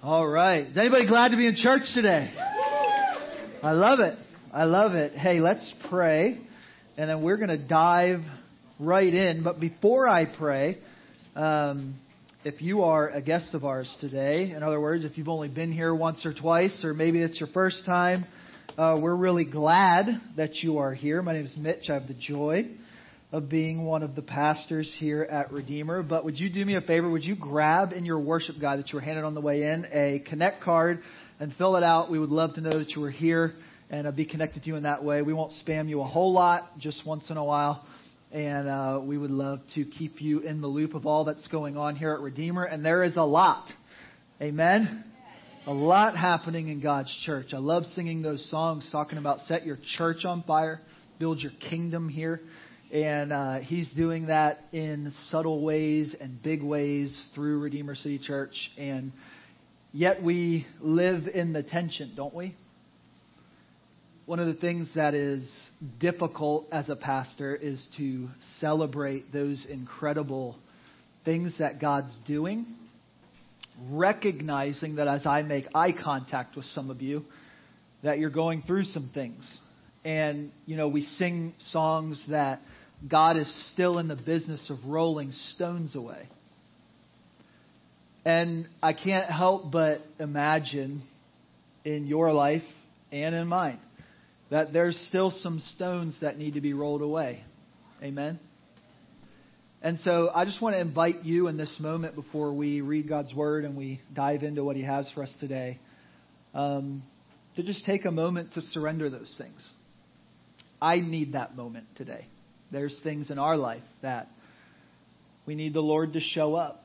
All right. Is anybody glad to be in church today? I love it. I love it. Hey, let's pray, and then we're going to dive right in. But before I pray, um, if you are a guest of ours today, in other words, if you've only been here once or twice, or maybe it's your first time, uh, we're really glad that you are here. My name is Mitch. I have the joy of being one of the pastors here at Redeemer. But would you do me a favor? Would you grab in your worship guide that you were handed on the way in a connect card and fill it out? We would love to know that you were here and uh, be connected to you in that way. We won't spam you a whole lot, just once in a while. And uh, we would love to keep you in the loop of all that's going on here at Redeemer. And there is a lot. Amen. A lot happening in God's church. I love singing those songs talking about set your church on fire, build your kingdom here. And uh, he's doing that in subtle ways and big ways through Redeemer City Church. And yet we live in the tension, don't we? One of the things that is difficult as a pastor is to celebrate those incredible things that God's doing, recognizing that as I make eye contact with some of you, that you're going through some things. And, you know, we sing songs that God is still in the business of rolling stones away. And I can't help but imagine in your life and in mine that there's still some stones that need to be rolled away. Amen? And so I just want to invite you in this moment before we read God's Word and we dive into what He has for us today um, to just take a moment to surrender those things. I need that moment today. There's things in our life that we need the Lord to show up.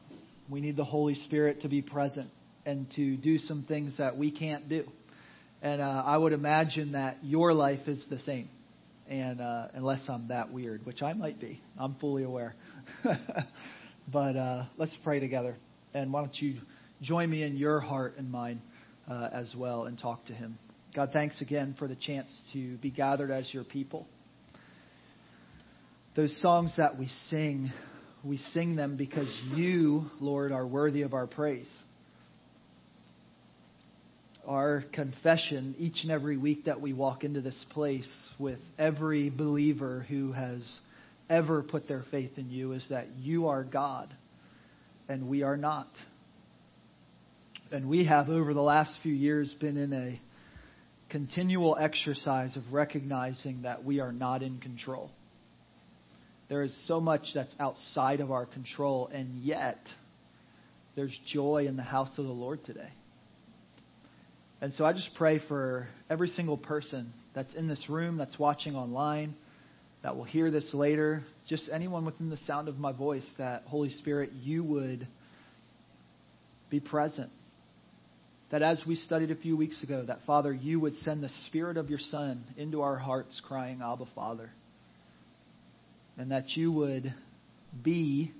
We need the Holy Spirit to be present and to do some things that we can't do. And uh, I would imagine that your life is the same. And uh, unless I'm that weird, which I might be, I'm fully aware. but uh, let's pray together. And why don't you join me in your heart and mine uh, as well and talk to Him. God, thanks again for the chance to be gathered as your people those songs that we sing, we sing them because you, Lord, are worthy of our praise. Our confession each and every week that we walk into this place with every believer who has ever put their faith in you is that you are God and we are not. And we have, over the last few years, been in a continual exercise of recognizing that we are not in control there is so much that's outside of our control, and yet there's joy in the house of the Lord today. And so I just pray for every single person that's in this room, that's watching online, that will hear this later, just anyone within the sound of my voice, that Holy Spirit, you would be present. That as we studied a few weeks ago, that Father, you would send the Spirit of your Son into our hearts, crying, Abba, Father and that you would be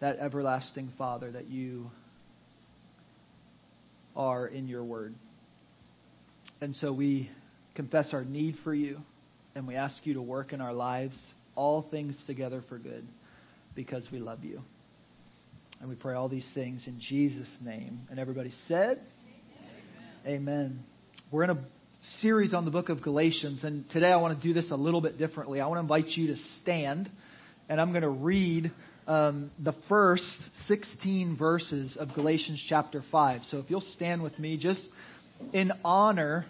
that everlasting Father that you are in your word. And so we confess our need for you, and we ask you to work in our lives all things together for good because we love you. And we pray all these things in Jesus' name. And everybody said, Amen. Amen. We're in a series on the book of Galatians, and today I want to do this a little bit differently. I want to invite you to stand, and I'm going to read um, the first 16 verses of Galatians chapter 5. So if you'll stand with me, just in honor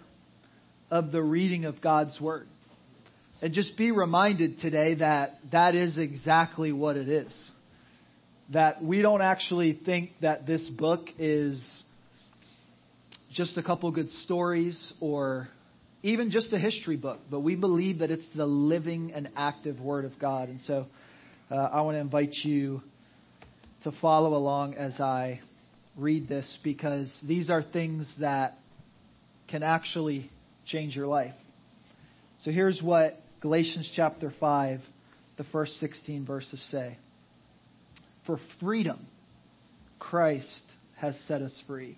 of the reading of God's Word. And just be reminded today that that is exactly what it is. That we don't actually think that this book is just a couple good stories or even just a history book, but we believe that it's the living and active Word of God. And so uh, I want to invite you to follow along as I read this because these are things that can actually change your life. So here's what Galatians chapter 5, the first 16 verses say For freedom, Christ has set us free.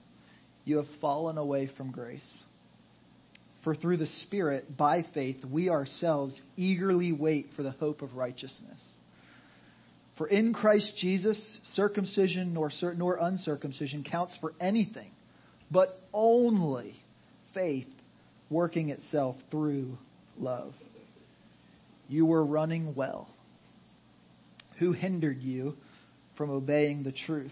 you have fallen away from grace. For through the Spirit, by faith, we ourselves eagerly wait for the hope of righteousness. For in Christ Jesus, circumcision nor, nor uncircumcision counts for anything, but only faith working itself through love. You were running well. Who hindered you from obeying the truth?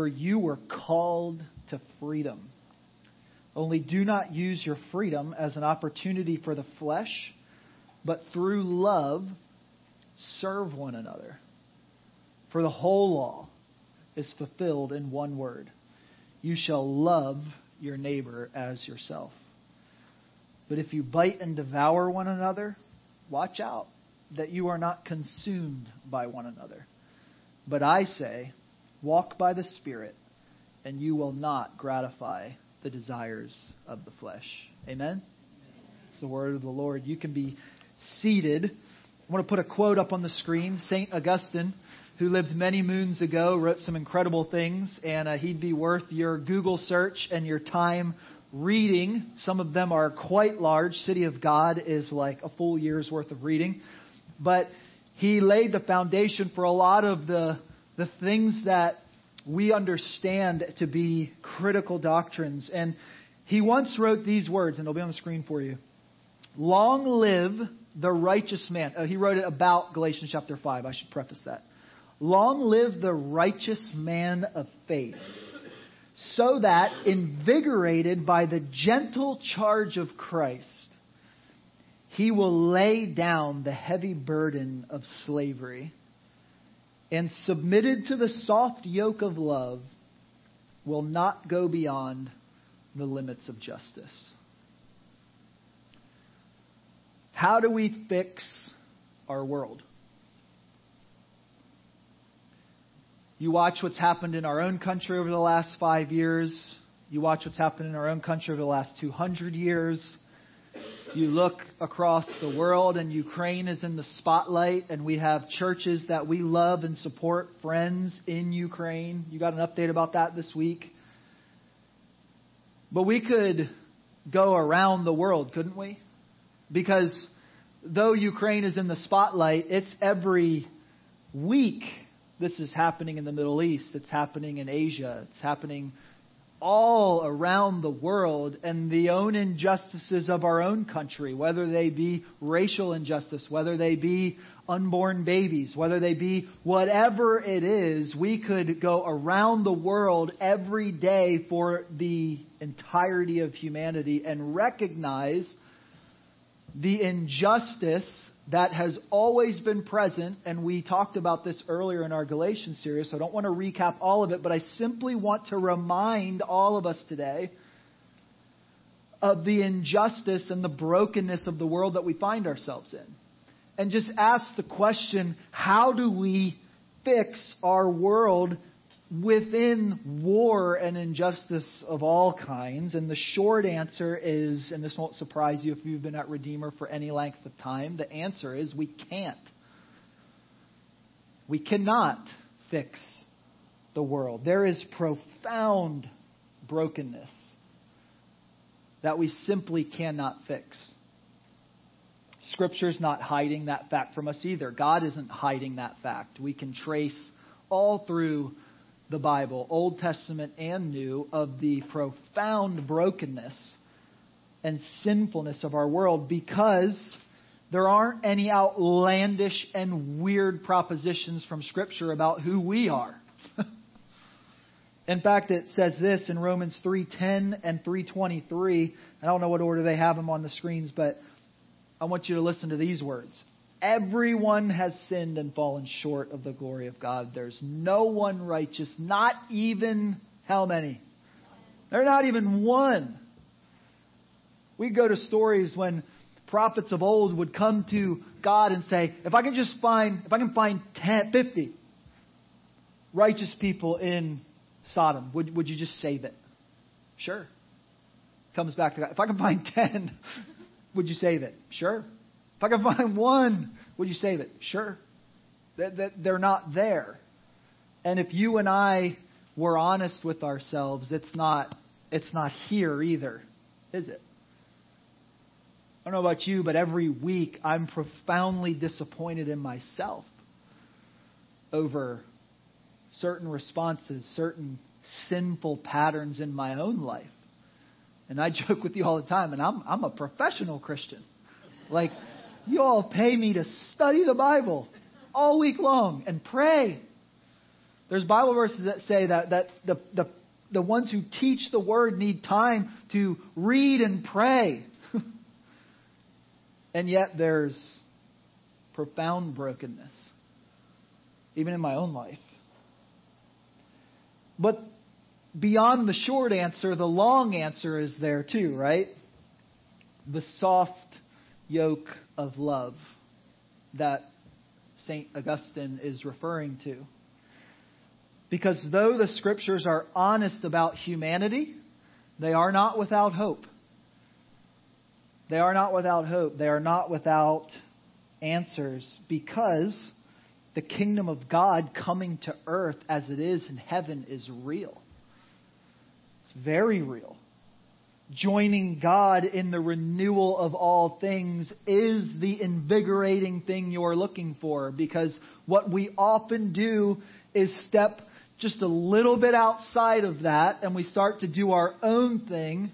For you were called to freedom. Only do not use your freedom as an opportunity for the flesh, but through love serve one another. For the whole law is fulfilled in one word you shall love your neighbor as yourself. But if you bite and devour one another, watch out that you are not consumed by one another. But I say, walk by the Spirit, and you will not gratify the desires of the flesh. Amen? It's the word of the Lord. You can be seated. I want to put a quote up on the screen. St. Augustine, who lived many moons ago, wrote some incredible things, and uh, he'd be worth your Google search and your time reading. Some of them are quite large. City of God is like a full year's worth of reading. But he laid the foundation for a lot of the, the things that we understand to be critical doctrines. And he once wrote these words, and they'll be on the screen for you. Long live the righteous man. Oh, he wrote it about Galatians chapter 5. I should preface that. Long live the righteous man of faith, so that, invigorated by the gentle charge of Christ, he will lay down the heavy burden of slavery and, submitted to the soft yoke of love, will not go beyond the limits of justice. How do we fix our world? You watch what's happened in our own country over the last five years. You watch what's happened in our own country over the last 200 years. You look across the world, and Ukraine is in the spotlight, and we have churches that we love and support, friends in Ukraine. You got an update about that this week. But we could go around the world, couldn't we? Because though Ukraine is in the spotlight, it's every week this is happening in the Middle East, it's happening in Asia, it's happening all around the world, and the own injustices of our own country, whether they be racial injustice, whether they be unborn babies, whether they be whatever it is, we could go around the world every day for the entirety of humanity and recognize the injustice that has always been present, and we talked about this earlier in our Galatians series, so I don't want to recap all of it, but I simply want to remind all of us today of the injustice and the brokenness of the world that we find ourselves in. And just ask the question how do we fix our world within war and injustice of all kinds? And the short answer is, and this won't surprise you if you've been at Redeemer for any length of time, the answer is we can't. We cannot fix the world. There is profound brokenness that we simply cannot fix. Scripture's not hiding that fact from us either. God isn't hiding that fact. We can trace all through the Bible, Old Testament and New, of the profound brokenness and sinfulness of our world because There aren't any outlandish and weird propositions from Scripture about who we are. in fact, it says this in Romans 3:10 and 3:23. I don't know what order they have them on the screens, but I want you to listen to these words. Everyone has sinned and fallen short of the glory of God. There's no one righteous, not even how many? They're not even one. We go to stories when prophets of old would come to God and say, if I can just find, if I can find 10, 50 righteous people in Sodom, would, would you just save it? Sure. Comes back to God. If I can find 10, would you save it? Sure. If I can find one, would you save it? Sure. that They're not there. And if you and I were honest with ourselves, it's not, it's not here either, is it? I don't know about you, but every week I'm profoundly disappointed in myself over certain responses, certain sinful patterns in my own life. And I joke with you all the time, and I'm, I'm a professional Christian. Like, you all pay me to study the Bible all week long and pray. There's Bible verses that say that, that the, the, the ones who teach the word need time to read and pray. and yet there's profound brokenness, even in my own life. But beyond the short answer, the long answer is there too, right? The soft yoke of love that St. Augustine is referring to. Because though the scriptures are honest about humanity, they are not without hope. They are not without hope. They are not without answers because the kingdom of God coming to earth as it is in heaven is real. It's very real joining God in the renewal of all things is the invigorating thing you're looking for because what we often do is step just a little bit outside of that and we start to do our own thing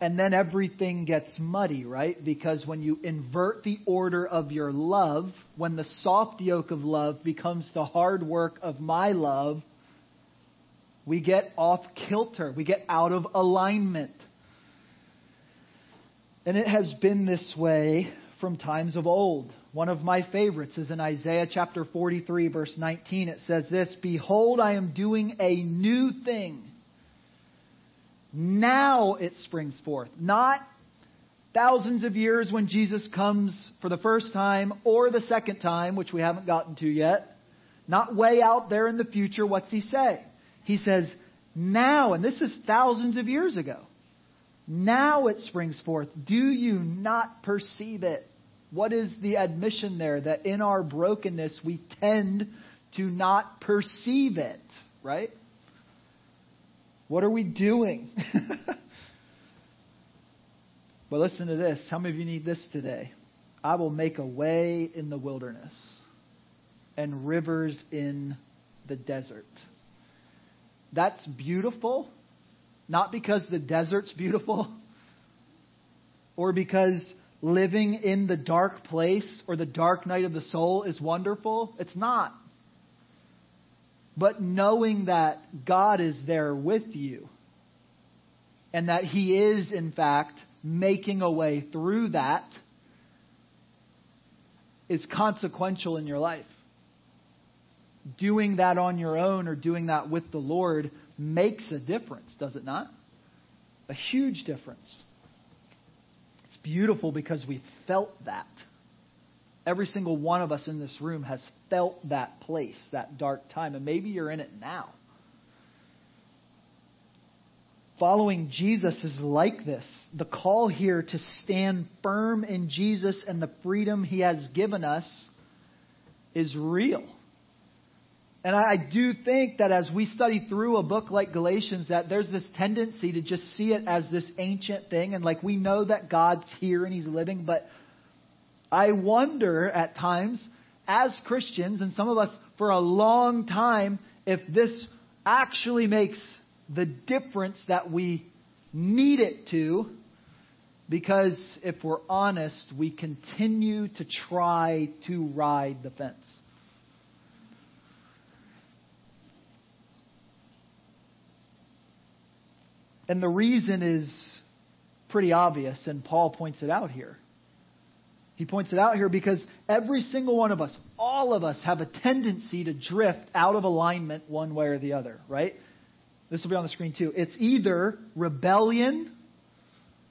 and then everything gets muddy, right? Because when you invert the order of your love, when the soft yoke of love becomes the hard work of my love, we get off kilter. We get out of alignment. And it has been this way from times of old. One of my favorites is in Isaiah chapter 43, verse 19. It says this Behold, I am doing a new thing. Now it springs forth. Not thousands of years when Jesus comes for the first time or the second time, which we haven't gotten to yet. Not way out there in the future. What's he say? He says, now, and this is thousands of years ago. Now it springs forth. Do you not perceive it? What is the admission there? That in our brokenness we tend to not perceive it, right? What are we doing? but listen to this. Many of you need this today? I will make a way in the wilderness and rivers in the desert. That's beautiful, not because the desert's beautiful or because living in the dark place or the dark night of the soul is wonderful. It's not. But knowing that God is there with you and that He is, in fact, making a way through that is consequential in your life doing that on your own or doing that with the Lord makes a difference, does it not? A huge difference. It's beautiful because we felt that. Every single one of us in this room has felt that place, that dark time, and maybe you're in it now. Following Jesus is like this. The call here to stand firm in Jesus and the freedom he has given us is real. And I do think that as we study through a book like Galatians, that there's this tendency to just see it as this ancient thing, and like we know that God's here and He's living, but I wonder at times, as Christians, and some of us for a long time, if this actually makes the difference that we need it to Because if we're honest, we continue to try to ride the fence. And the reason is pretty obvious, and Paul points it out here. He points it out here because every single one of us, all of us, have a tendency to drift out of alignment one way or the other, right? This will be on the screen too. It's either rebellion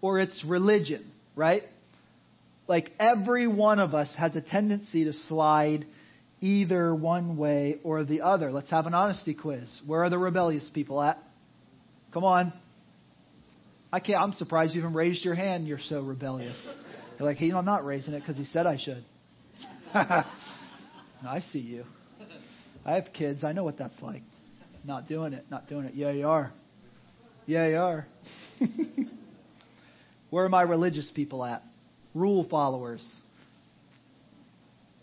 or it's religion, right? Like every one of us has a tendency to slide either one way or the other. Let's have an honesty quiz. Where are the rebellious people at? Come on. I can't. I'm surprised you even raised your hand. You're so rebellious. You're like, hey, I'm not raising it because he said I should. I see you. I have kids. I know what that's like. Not doing it. Not doing it. Yeah, you are. Yeah, you are. Where are my religious people at? Rule followers.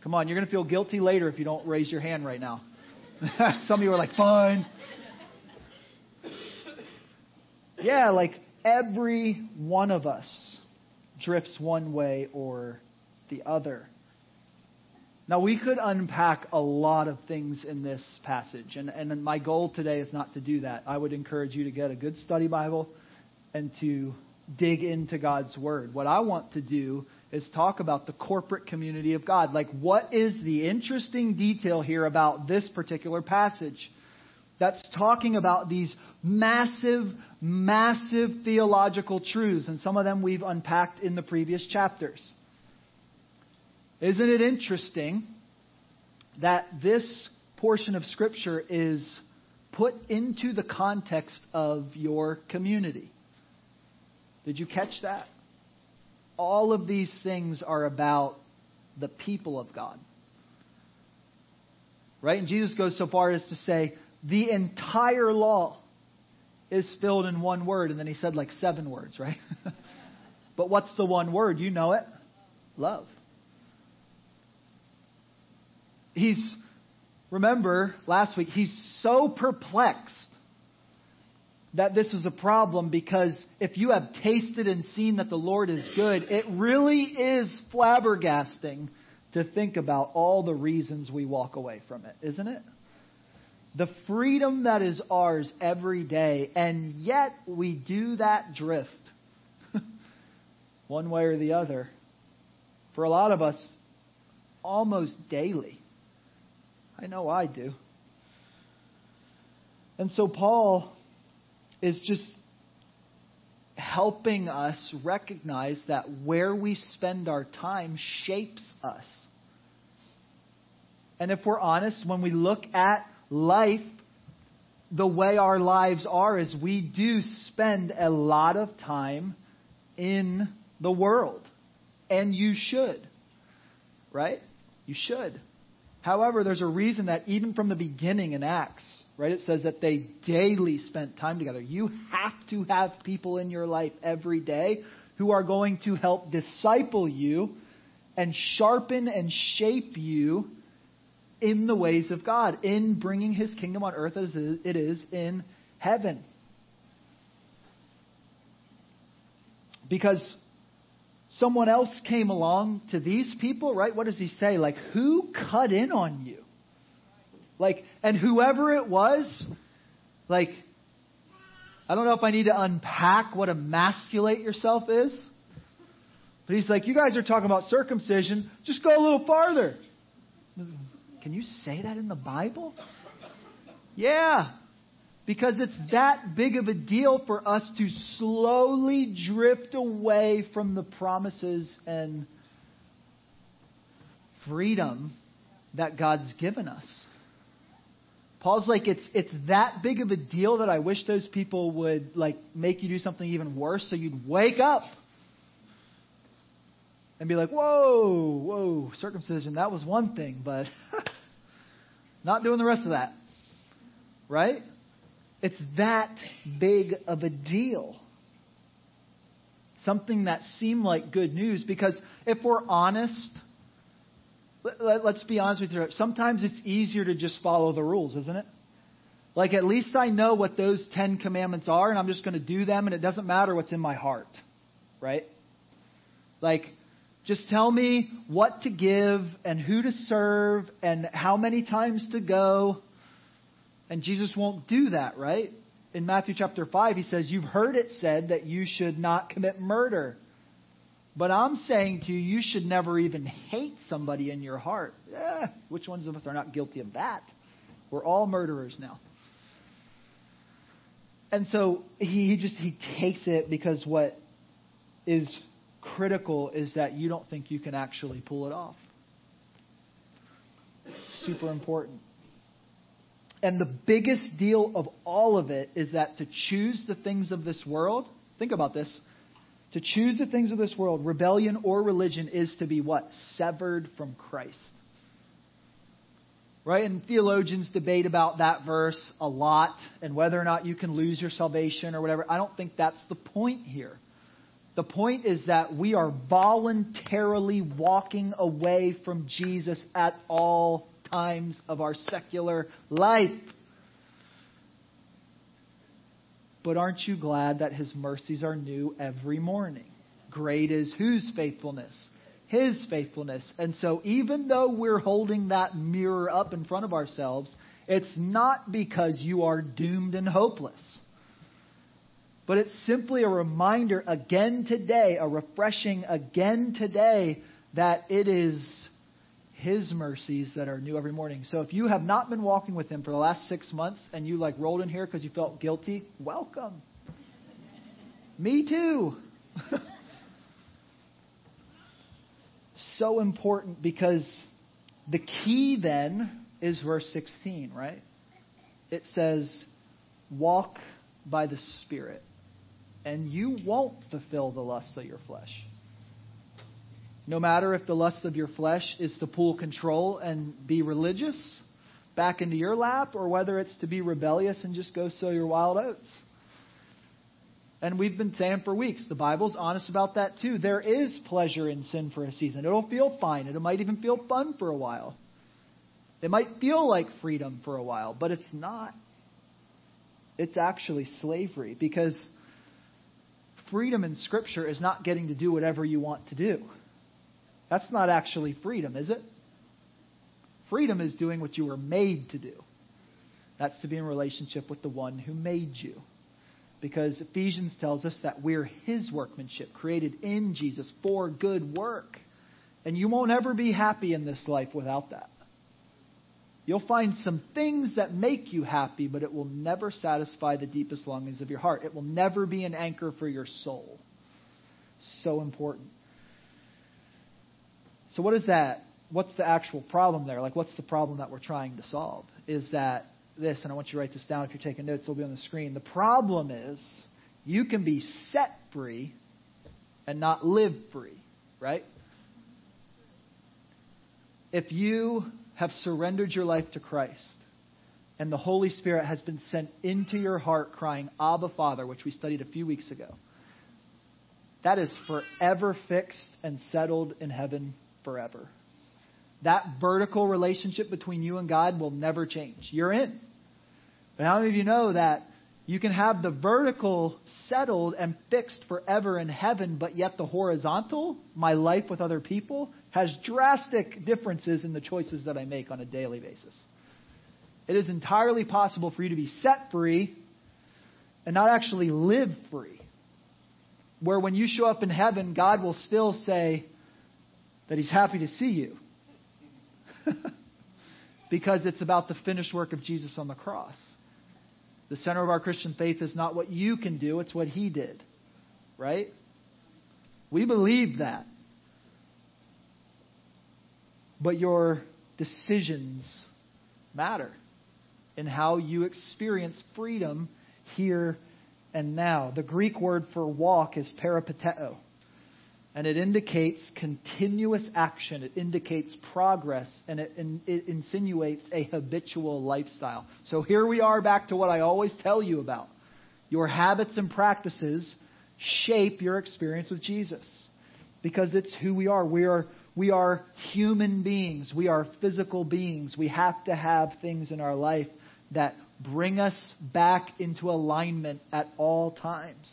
Come on, you're going to feel guilty later if you don't raise your hand right now. Some of you are like, fine. Yeah, like every one of us drifts one way or the other. Now, we could unpack a lot of things in this passage, and, and my goal today is not to do that. I would encourage you to get a good study Bible and to dig into God's Word. What I want to do is talk about the corporate community of God. Like, what is the interesting detail here about this particular passage? That's talking about these massive, massive theological truths, and some of them we've unpacked in the previous chapters. Isn't it interesting that this portion of Scripture is put into the context of your community? Did you catch that? All of these things are about the people of God. Right? And Jesus goes so far as to say, the entire law is filled in one word. And then he said like seven words, right? but what's the one word? You know it love he's, remember last week, he's so perplexed that this is a problem because if you have tasted and seen that the Lord is good, it really is flabbergasting to think about all the reasons we walk away from it, isn't it? The freedom that is ours every day, and yet we do that drift one way or the other. For a lot of us, almost daily. I know I do. And so Paul is just helping us recognize that where we spend our time shapes us. And if we're honest, when we look at life, the way our lives are is we do spend a lot of time in the world. And you should. Right? You should. However, there's a reason that even from the beginning in Acts, right, it says that they daily spent time together. You have to have people in your life every day who are going to help disciple you and sharpen and shape you in the ways of God, in bringing His kingdom on earth as it is in heaven. Because someone else came along to these people, right? What does he say? Like, who cut in on you? Like, and whoever it was, like, I don't know if I need to unpack what emasculate yourself is. But he's like, you guys are talking about circumcision. Just go a little farther. Can you say that in the Bible? Yeah. Because it's that big of a deal for us to slowly drift away from the promises and freedom that God's given us. Paul's like, it's, it's that big of a deal that I wish those people would like make you do something even worse so you'd wake up and be like, whoa, whoa, circumcision, that was one thing, but not doing the rest of that. Right? It's that big of a deal. Something that seemed like good news because if we're honest, let, us be honest with you. Sometimes it's easier to just follow the rules, isn't it? Like, at least I know what those Ten Commandments are, and I'm just going to do them, and it doesn't matter what's in my heart. Right? Like, just tell me what to give and who to serve and how many times to go. And Jesus won't do that, right? In Matthew chapter 5, he says, You've heard it said that you should not commit murder. But I'm saying to you, you should never even hate somebody in your heart. Eh, which ones of us are not guilty of that? We're all murderers now. And so he just he takes it because what is critical is that you don't think you can actually pull it off. Super important. And the biggest deal of all of it is that to choose the things of this world, think about this. To choose the things of this world, rebellion or religion, is to be what? Severed from Christ. Right? And theologians debate about that verse a lot and whether or not you can lose your salvation or whatever. I don't think that's the point here. The point is that we are voluntarily walking away from Jesus at all times of our secular life. But aren't you glad that his mercies are new every morning? Great is whose faithfulness? His faithfulness. And so even though we're holding that mirror up in front of ourselves, it's not because you are doomed and hopeless. But it's simply a reminder again today, a refreshing again today, that it is his mercies that are new every morning. So if you have not been walking with Him for the last six months and you like rolled in here because you felt guilty, welcome. Me too. so important because the key then is verse 16, right? It says, Walk by the Spirit, and you won't fulfill the lusts of your flesh. No matter if the lust of your flesh is to pull control and be religious back into your lap, or whether it's to be rebellious and just go sow your wild oats. And we've been saying for weeks, the Bible's honest about that too. There is pleasure in sin for a season. It'll feel fine. It might even feel fun for a while. It might feel like freedom for a while, but it's not. It's actually slavery because freedom in Scripture is not getting to do whatever you want to do. That's not actually freedom, is it? Freedom is doing what you were made to do. That's to be in relationship with the one who made you. Because Ephesians tells us that we're his workmanship, created in Jesus for good work. And you won't ever be happy in this life without that. You'll find some things that make you happy, but it will never satisfy the deepest longings of your heart. It will never be an anchor for your soul. So important. So, what is that? What's the actual problem there? Like, what's the problem that we're trying to solve? Is that this, and I want you to write this down if you're taking notes, it'll be on the screen. The problem is you can be set free and not live free, right? If you have surrendered your life to Christ and the Holy Spirit has been sent into your heart crying, Abba, Father, which we studied a few weeks ago, that is forever fixed and settled in heaven forever. That vertical relationship between you and God will never change. You're in. But how many of you know that you can have the vertical settled and fixed forever in heaven, but yet the horizontal, my life with other people, has drastic differences in the choices that I make on a daily basis. It is entirely possible for you to be set free and not actually live free. Where when you show up in heaven, God will still say, that he's happy to see you. because it's about the finished work of Jesus on the cross. The center of our Christian faith is not what you can do, it's what he did. Right? We believe that. But your decisions matter in how you experience freedom here and now. The Greek word for walk is peripateo and it indicates continuous action. It indicates progress, and it, it, insinuates a habitual lifestyle. So here we are back to what I always tell you about. Your habits and practices shape your experience with Jesus because it's who we are. We are we are human beings. We are physical beings. We have to have things in our life that bring us back into alignment at all times.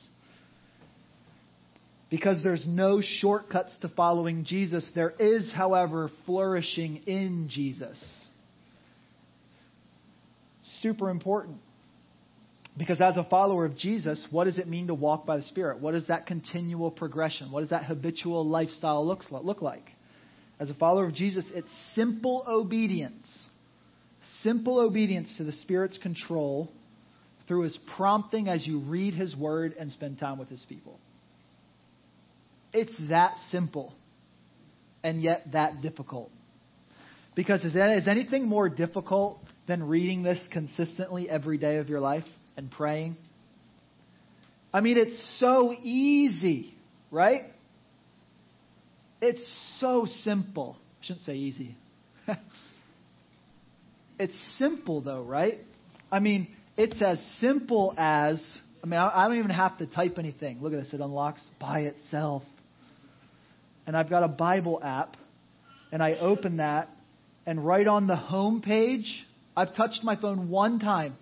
Because there's no shortcuts to following Jesus, there is, however, flourishing in Jesus. Super important. Because as a follower of Jesus, what does it mean to walk by the Spirit? What does that continual progression? What does that habitual lifestyle looks, look like? As a follower of Jesus, it's simple obedience. Simple obedience to the Spirit's control through His prompting as you read His Word and spend time with His people. It's that simple and yet that difficult. Because is, that, is anything more difficult than reading this consistently every day of your life and praying? I mean, it's so easy, right? It's so simple. I shouldn't say easy. it's simple, though, right? I mean, it's as simple as I mean, I don't even have to type anything. Look at this, it unlocks by itself. And I've got a Bible app, and I open that, and right on the home page, I've touched my phone one time,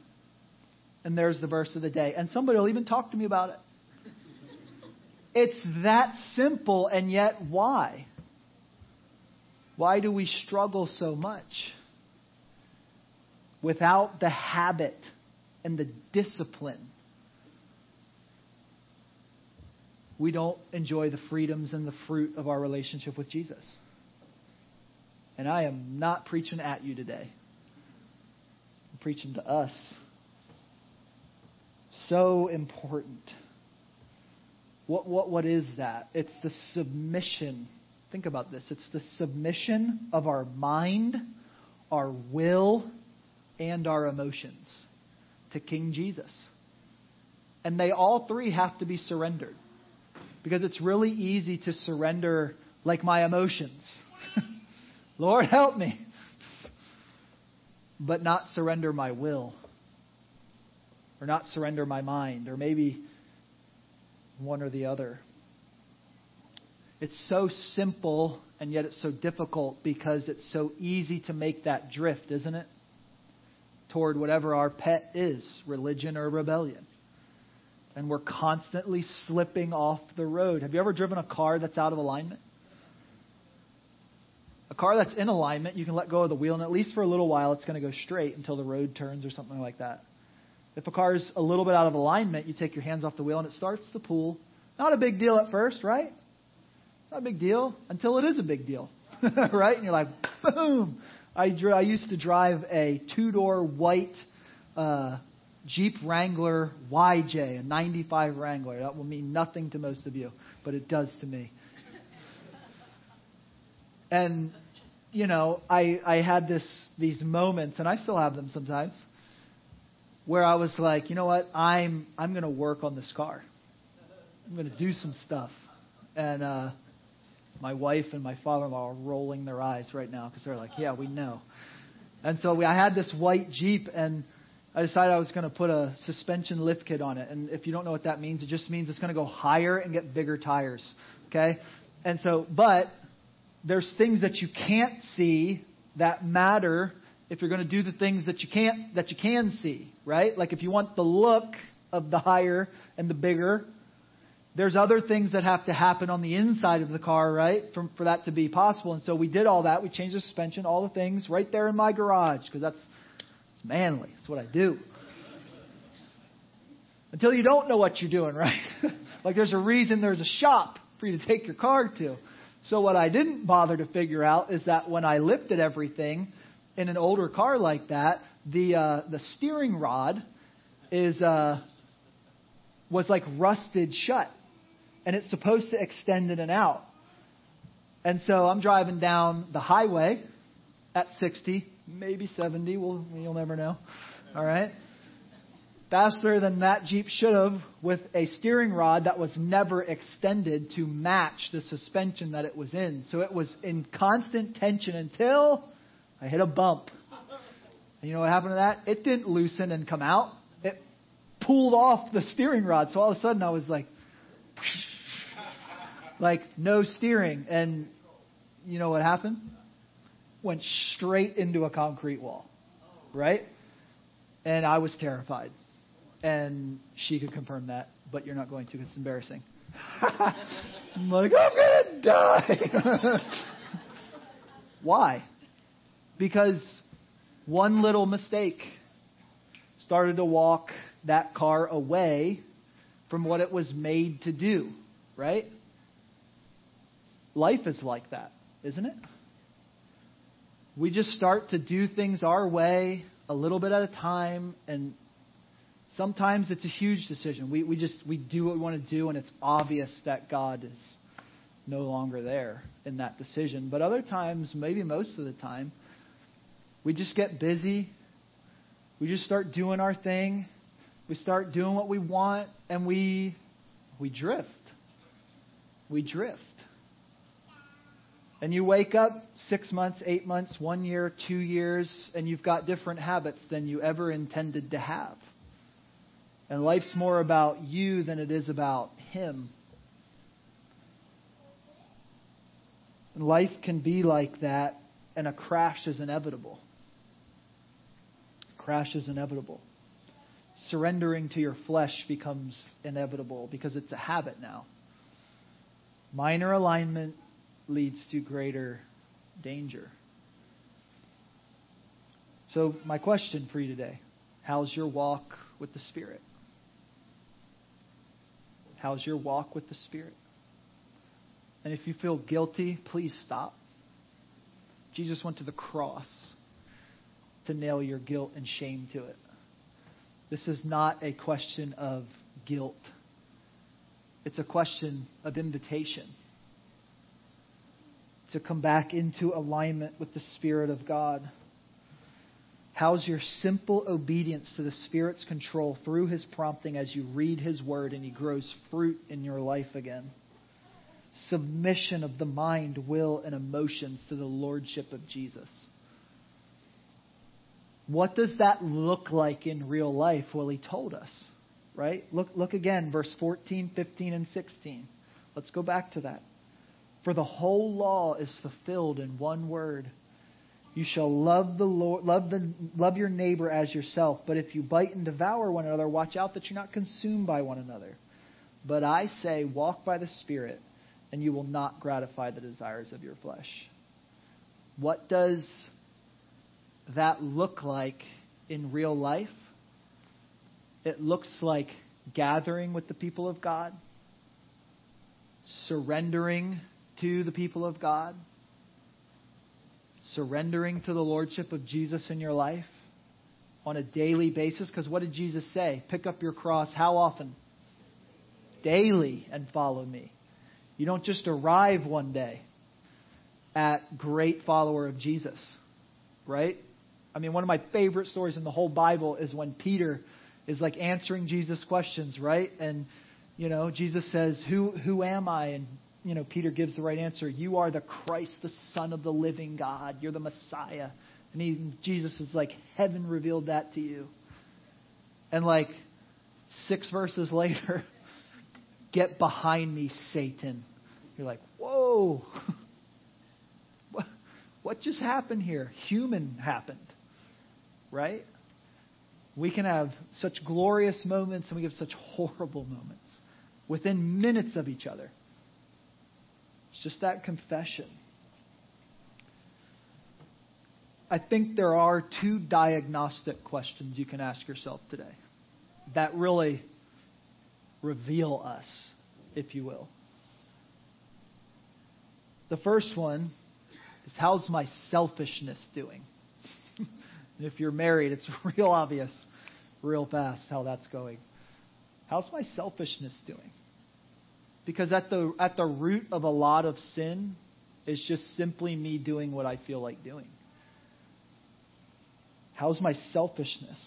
and there's the verse of the day. And somebody will even talk to me about it. It's that simple, and yet why? Why do we struggle so much? Without the habit and the discipline, we don't enjoy the freedoms and the fruit of our relationship with Jesus. And I am not preaching at you today. I'm preaching to us. So important. What, what, what is that? It's the submission. Think about this. It's the submission of our mind, our will, and our emotions to King Jesus. And they all three have to be surrendered. Because it's really easy to surrender like my emotions. Lord, help me. But not surrender my will. Or not surrender my mind. Or maybe one or the other. It's so simple, and yet it's so difficult because it's so easy to make that drift, isn't it? Toward whatever our pet is religion or rebellion. And we're constantly slipping off the road. Have you ever driven a car that's out of alignment? A car that's in alignment, you can let go of the wheel, and at least for a little while, it's going to go straight until the road turns or something like that. If a car is a little bit out of alignment, you take your hands off the wheel and it starts to pull. Not a big deal at first, right? Not a big deal until it is a big deal, right? And you're like, boom. I, dr- I used to drive a two door white uh, Jeep Wrangler YJ, a 95 Wrangler. That will mean nothing to most of you, but it does to me. And you know, I I had this these moments, and I still have them sometimes, where I was like, you know what, I'm I'm going to work on this car. I'm going to do some stuff, and uh, my wife and my father-in-law are rolling their eyes right now because they're like, yeah, we know. And so we, I had this white Jeep, and I decided I was going to put a suspension lift kit on it. And if you don't know what that means, it just means it's going to go higher and get bigger tires. Okay? And so, but there's things that you can't see that matter if you're going to do the things that you can't that you can see, right? Like if you want the look of the higher and the bigger, there's other things that have to happen on the inside of the car, right, for, for that to be possible. And so we did all that. We changed the suspension, all the things, right there in my garage because that's manly. It's what I do. Until you don't know what you're doing, right? like there's a reason there's a shop for you to take your car to. So what I didn't bother to figure out is that when I lifted everything in an older car like that, the uh, the steering rod is uh, was like rusted shut, and it's supposed to extend in and out. And so I'm driving down the highway at 60, maybe 70. We'll, you'll never know. All right faster than that Jeep should have with a steering rod that was never extended to match the suspension that it was in. So it was in constant tension until I hit a bump. And you know what happened to that? It didn't loosen and come out. It pulled off the steering rod. So all of a sudden I was like, like no steering. And you know what happened? Went straight into a concrete wall. Right? And I was terrified And she could confirm that, but you're not going to. It's embarrassing. I'm like, I'm going to die. Why? Because one little mistake started to walk that car away from what it was made to do, right? Life is like that, isn't it? We just start to do things our way a little bit at a time and sometimes it's a huge decision. We we just we do what we want to do and it's obvious that God is no longer there in that decision. But other times, maybe most of the time, we just get busy. We just start doing our thing. We start doing what we want and we we drift. We drift. And you wake up six months, eight months, one year, two years, and you've got different habits than you ever intended to have. And life's more about you than it is about Him. And life can be like that, and a crash is inevitable. Crash is inevitable. Surrendering to your flesh becomes inevitable because it's a habit now. Minor alignment leads to greater danger. So, my question for you today how's your walk with the Spirit? How's your walk with the Spirit? And if you feel guilty, please stop. Jesus went to the cross to nail your guilt and shame to it. This is not a question of guilt, it's a question of invitation to come back into alignment with the Spirit of God. How's your simple obedience to the Spirit's control through His prompting as you read His Word and He grows fruit in your life again? Submission of the mind, will, and emotions to the Lordship of Jesus. What does that look like in real life? Well, He told us, right? Look, look again, verse 14, 15, and 16. Let's go back to that. For the whole law is fulfilled in one word. You shall love the Lord, love the love your neighbor as yourself. But if you bite and devour one another, watch out that you're not consumed by one another. But I say, walk by the Spirit, and you will not gratify the desires of your flesh. What does that look like in real life? It looks like gathering with the people of God, surrendering to the people of God, surrendering to the Lordship of Jesus in your life on a daily basis. Because what did Jesus say? Pick up your cross how often? Daily and follow me. You don't just arrive one day at great follower of Jesus, right? I mean, one of my favorite stories in the whole Bible is when Peter is like answering Jesus' questions, right? And you know, Jesus says, "Who who am I?" And you know, Peter gives the right answer. You are the Christ, the Son of the living God. You're the Messiah. And he, Jesus is like, heaven revealed that to you. And like six verses later, get behind me, Satan. You're like, whoa. what, what just happened here? Human happened. Right? We can have such glorious moments and we have such horrible moments within minutes of each other. Just that confession. I think there are two diagnostic questions you can ask yourself today that really reveal us, if you will. The first one is how's my selfishness doing? if you're married, it's real obvious, real fast how that's going. How's my selfishness doing? Because at the, at the root of a lot of sin is just simply me doing what I feel like doing. How's my selfishness?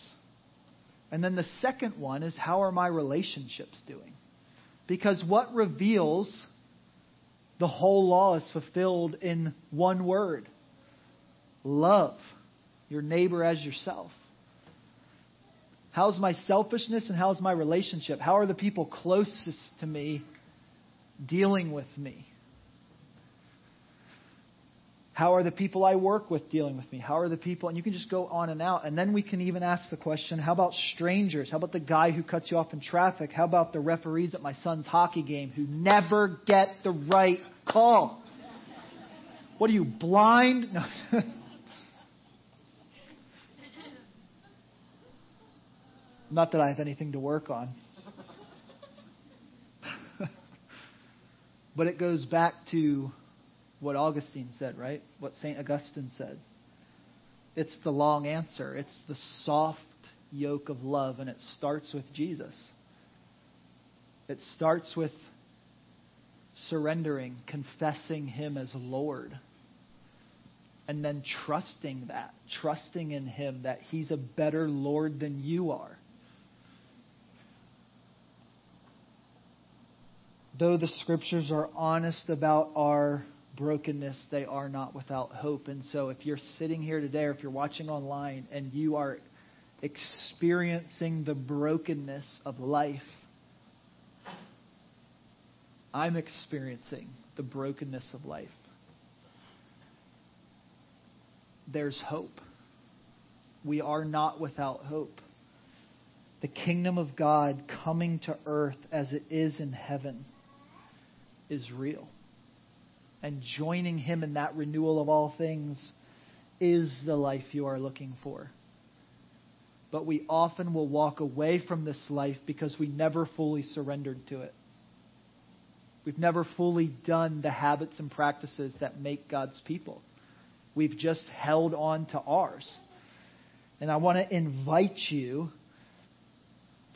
And then the second one is how are my relationships doing? Because what reveals the whole law is fulfilled in one word love your neighbor as yourself. How's my selfishness and how's my relationship? How are the people closest to me dealing with me? How are the people I work with dealing with me? How are the people? And you can just go on and out. And then we can even ask the question how about strangers? How about the guy who cuts you off in traffic? How about the referees at my son's hockey game who never get the right call? What are you, blind? No. Not that I have anything to work on. But it goes back to what Augustine said, right? What St. Augustine said. It's the long answer, it's the soft yoke of love, and it starts with Jesus. It starts with surrendering, confessing Him as Lord, and then trusting that, trusting in Him that He's a better Lord than you are. Though the scriptures are honest about our brokenness, they are not without hope. And so, if you're sitting here today or if you're watching online and you are experiencing the brokenness of life, I'm experiencing the brokenness of life. There's hope. We are not without hope. The kingdom of God coming to earth as it is in heaven is real and joining Him in that renewal of all things is the life you are looking for. But we often will walk away from this life because we never fully surrendered to it. We've never fully done the habits and practices that make God's people. We've just held on to ours. And I want to invite you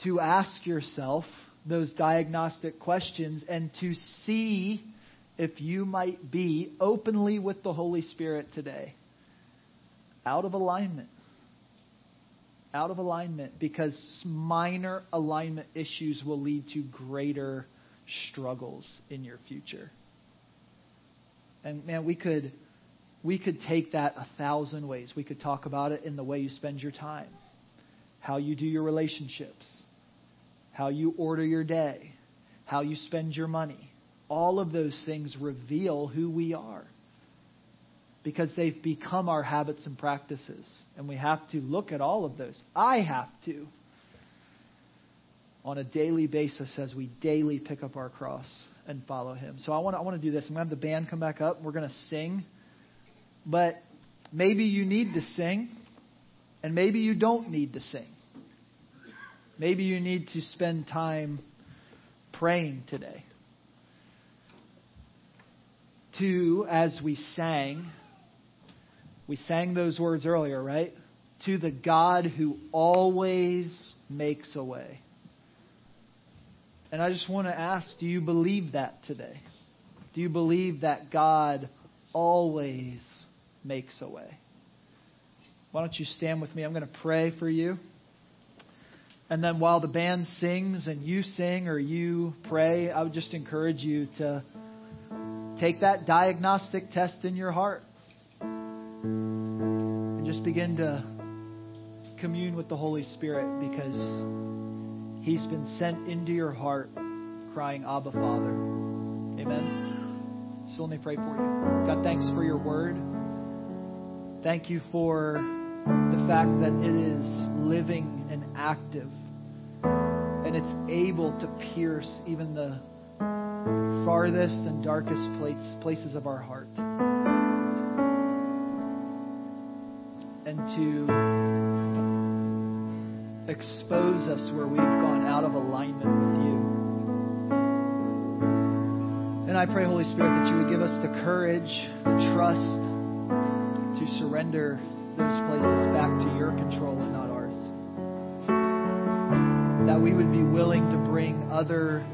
to ask yourself those diagnostic questions and to see if you might be openly with the Holy Spirit today out of alignment. Out of alignment because minor alignment issues will lead to greater struggles in your future. And man, we could we could take that a thousand ways. We could talk about it in the way you spend your time, how you do your relationships, how you order your day, how you spend your money all of those things reveal who we are because they've become our habits and practices. And we have to look at all of those. I have to on a daily basis as we daily pick up our cross and follow him. So I want to, I want to do this. I'm going to have the band come back up. We're going to sing. But maybe you need to sing, and maybe you don't need to sing. Maybe you need to spend time praying today to, as we sang, we sang those words earlier, right? To the God who always makes a way. And I just want to ask do you believe that today? Do you believe that God always makes a way? Why don't you stand with me? I'm going to pray for you. And then while the band sings and you sing or you pray, I would just encourage you to take that diagnostic test in your heart and just begin to commune with the Holy Spirit because He's been sent into your heart crying, Abba, Father. Amen. So let me pray for you. God, thanks for your word. Thank you for the fact that it is living and active it's able to pierce even the farthest and darkest places of our heart. And to expose us where we've gone out of alignment with you. And I pray, Holy Spirit, that you would give us the courage, the trust to surrender those places back to your control and not. That we would be willing to bring other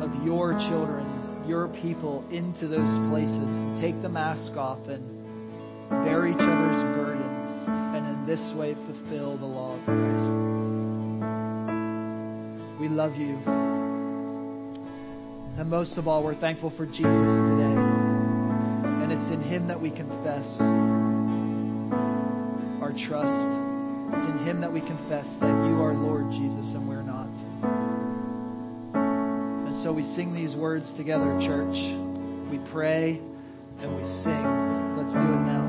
of your children, your people into those places. Take the mask off and bear each other's burdens, and in this way fulfill the law of Christ. We love you. And most of all, we're thankful for Jesus today. And it's in Him that we confess our trust. It's in Him that we confess that you are Lord Jesus and we're not And so we sing these words together, church. We pray and we sing. Let's do it now.